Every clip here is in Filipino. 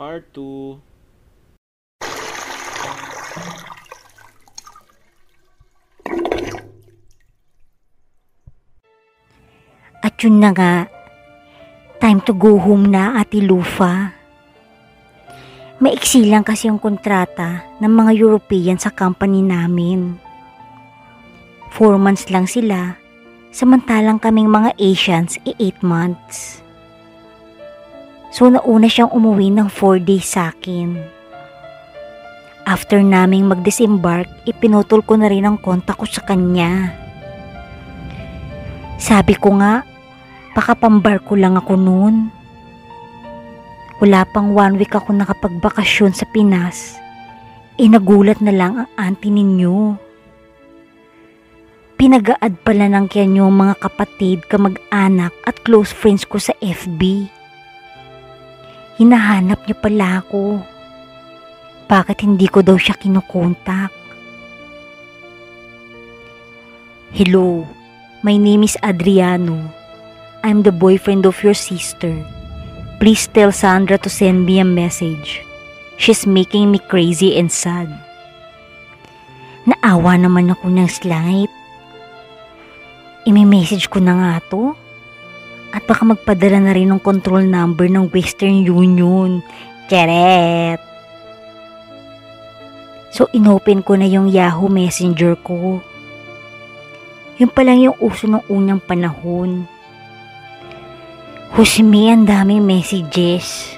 Part 2. At yun na nga, time to go home na Ate Lufa. Maiksi lang kasi yung kontrata ng mga European sa company namin. Four months lang sila, samantalang kaming mga Asians e eight months. So nauna siyang umuwi ng 4 days sa akin. After naming mag-disembark, ipinutol ko na rin ang kontak ko sa kanya. Sabi ko nga, baka pambarko lang ako noon. Wala pang one week ako nakapagbakasyon sa Pinas. E nagulat na lang ang auntie ninyo. Pinag-aad pala ng kanya yung mga kapatid, kamag-anak at close friends ko sa FB. Hinahanap niya pala ako. Bakit hindi ko daw siya kinukontak? Hello, my name is Adriano. I'm the boyfriend of your sister. Please tell Sandra to send me a message. She's making me crazy and sad. Naawa naman ako ng slight. Imi-message ko na nga to. At baka magpadala na rin ng control number ng Western Union. Charet! So, inopen ko na yung Yahoo Messenger ko. Yun pa lang yung uso ng unang panahon. Husmi, ang daming messages.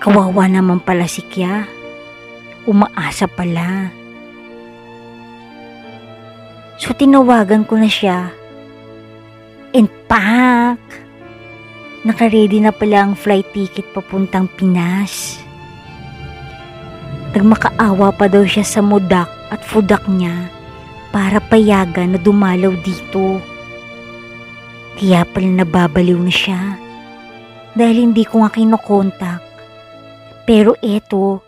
Kawawa naman pala si Kya. Umaasa pala. So, tinawagan ko na siya And pack! Nakaready na pala ang flight ticket papuntang Pinas. Nagmakaawa pa daw siya sa mudak at fudak niya para payagan na dumalaw dito. Kaya pala nababaliw na siya dahil hindi ko nga kinokontak. Pero eto,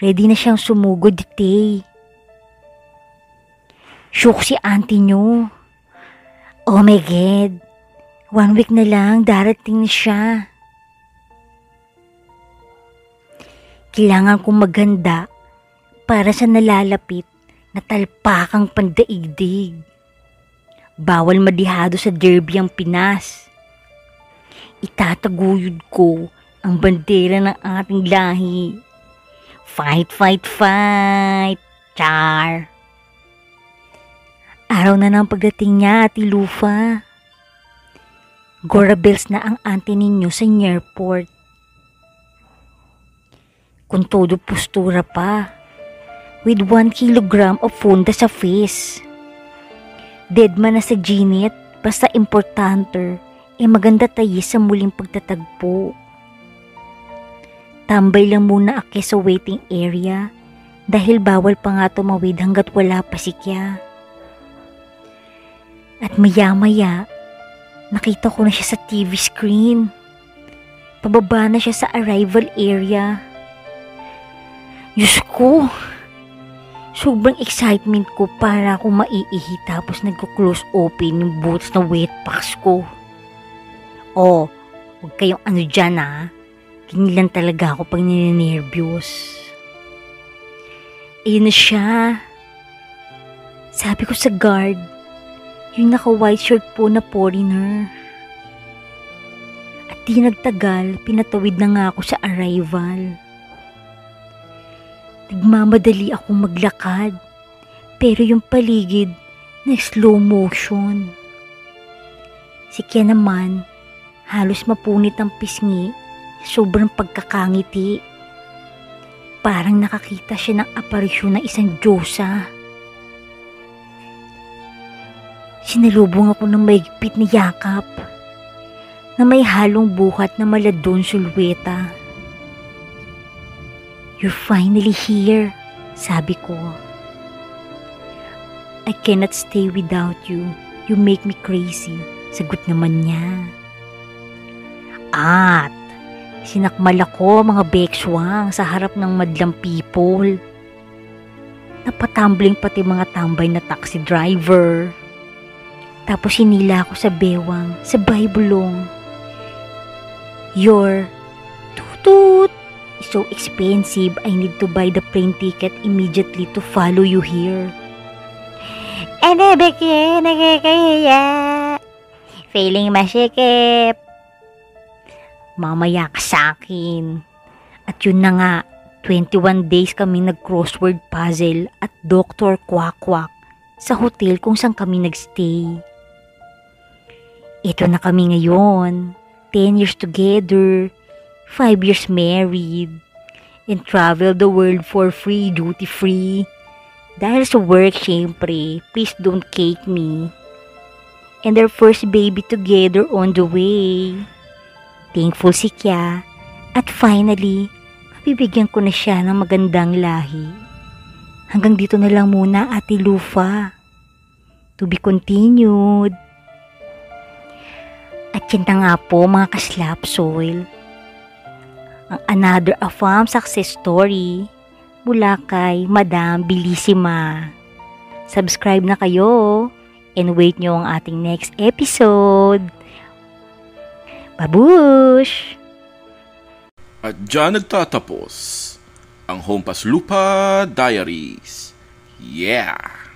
ready na siyang sumugod dite. Shook si auntie nyo. Oh my God, One week na lang, darating na siya. Kailangan kong maganda para sa nalalapit na talpakang pandaigdig. Bawal madihado sa derby ang Pinas. Itataguyod ko ang bandera ng ating lahi. Fight, fight, fight! Char! Araw na ng pagdating niya, Ati Lufa. Gora Bells na ang auntie ninyo sa airport. Kung todo postura pa, with 1 kilogram of funda sa face. Dead man na sa ginit, basta importante, e eh maganda tayo sa muling pagtatagpo. Tambay lang muna ako sa waiting area dahil bawal pa nga tumawid hanggat wala pa si Kya. At maya-maya, Nakita ko na siya sa TV screen. Pababa na siya sa arrival area. Diyos ko! Sobrang excitement ko para ako maiihi tapos nagko-close open yung boots na wet packs ko. Oh, huwag kayong ano dyan ha. Kinilan talaga ako pag nininervyos. Ayun na siya. Sabi ko sa guard, yung naka-white shirt po na foreigner. At di nagtagal, pinatawid na nga ako sa arrival. Nagmamadali akong maglakad, pero yung paligid na slow motion. Si Ken naman, halos mapunit ang pisngi, sobrang pagkakangiti. Parang nakakita siya ng aparisyon ng isang Diyosa. Sinalubong ako ng maigpit ni yakap na may halong buhat na maladon sulweta. You're finally here, sabi ko. I cannot stay without you. You make me crazy. Sagot naman niya. At, sinakmal ako mga bekswang sa harap ng madlang people. Napatumbling pati mga tambay na taxi driver. Tapos hinila ako sa bewang, sa baybulong. Your tutut so expensive, I need to buy the plane ticket immediately to follow you here. Ano ba? Nakakaya. Feeling masikip. Mamaya ka sa akin. At yun na nga, 21 days kami nag-crossword puzzle at Dr. Kwak-Kwak sa hotel kung saan kami nagstay. Ito na kami ngayon. 10 years together. 5 years married. And travel the world for free, duty free. Dahil sa work, syempre, please don't cake me. And their first baby together on the way. Thankful si Kya. At finally, mabibigyan ko na siya ng magandang lahi. Hanggang dito na lang muna, Ate Lufa. To be continued. Yan na nga po mga kaslap soil. Ang another Afam success story mula kay Madam Bilissima. Subscribe na kayo and wait nyo ang ating next episode. Babush! At dyan nagtatapos ang Hompas Lupa Diaries. Yeah!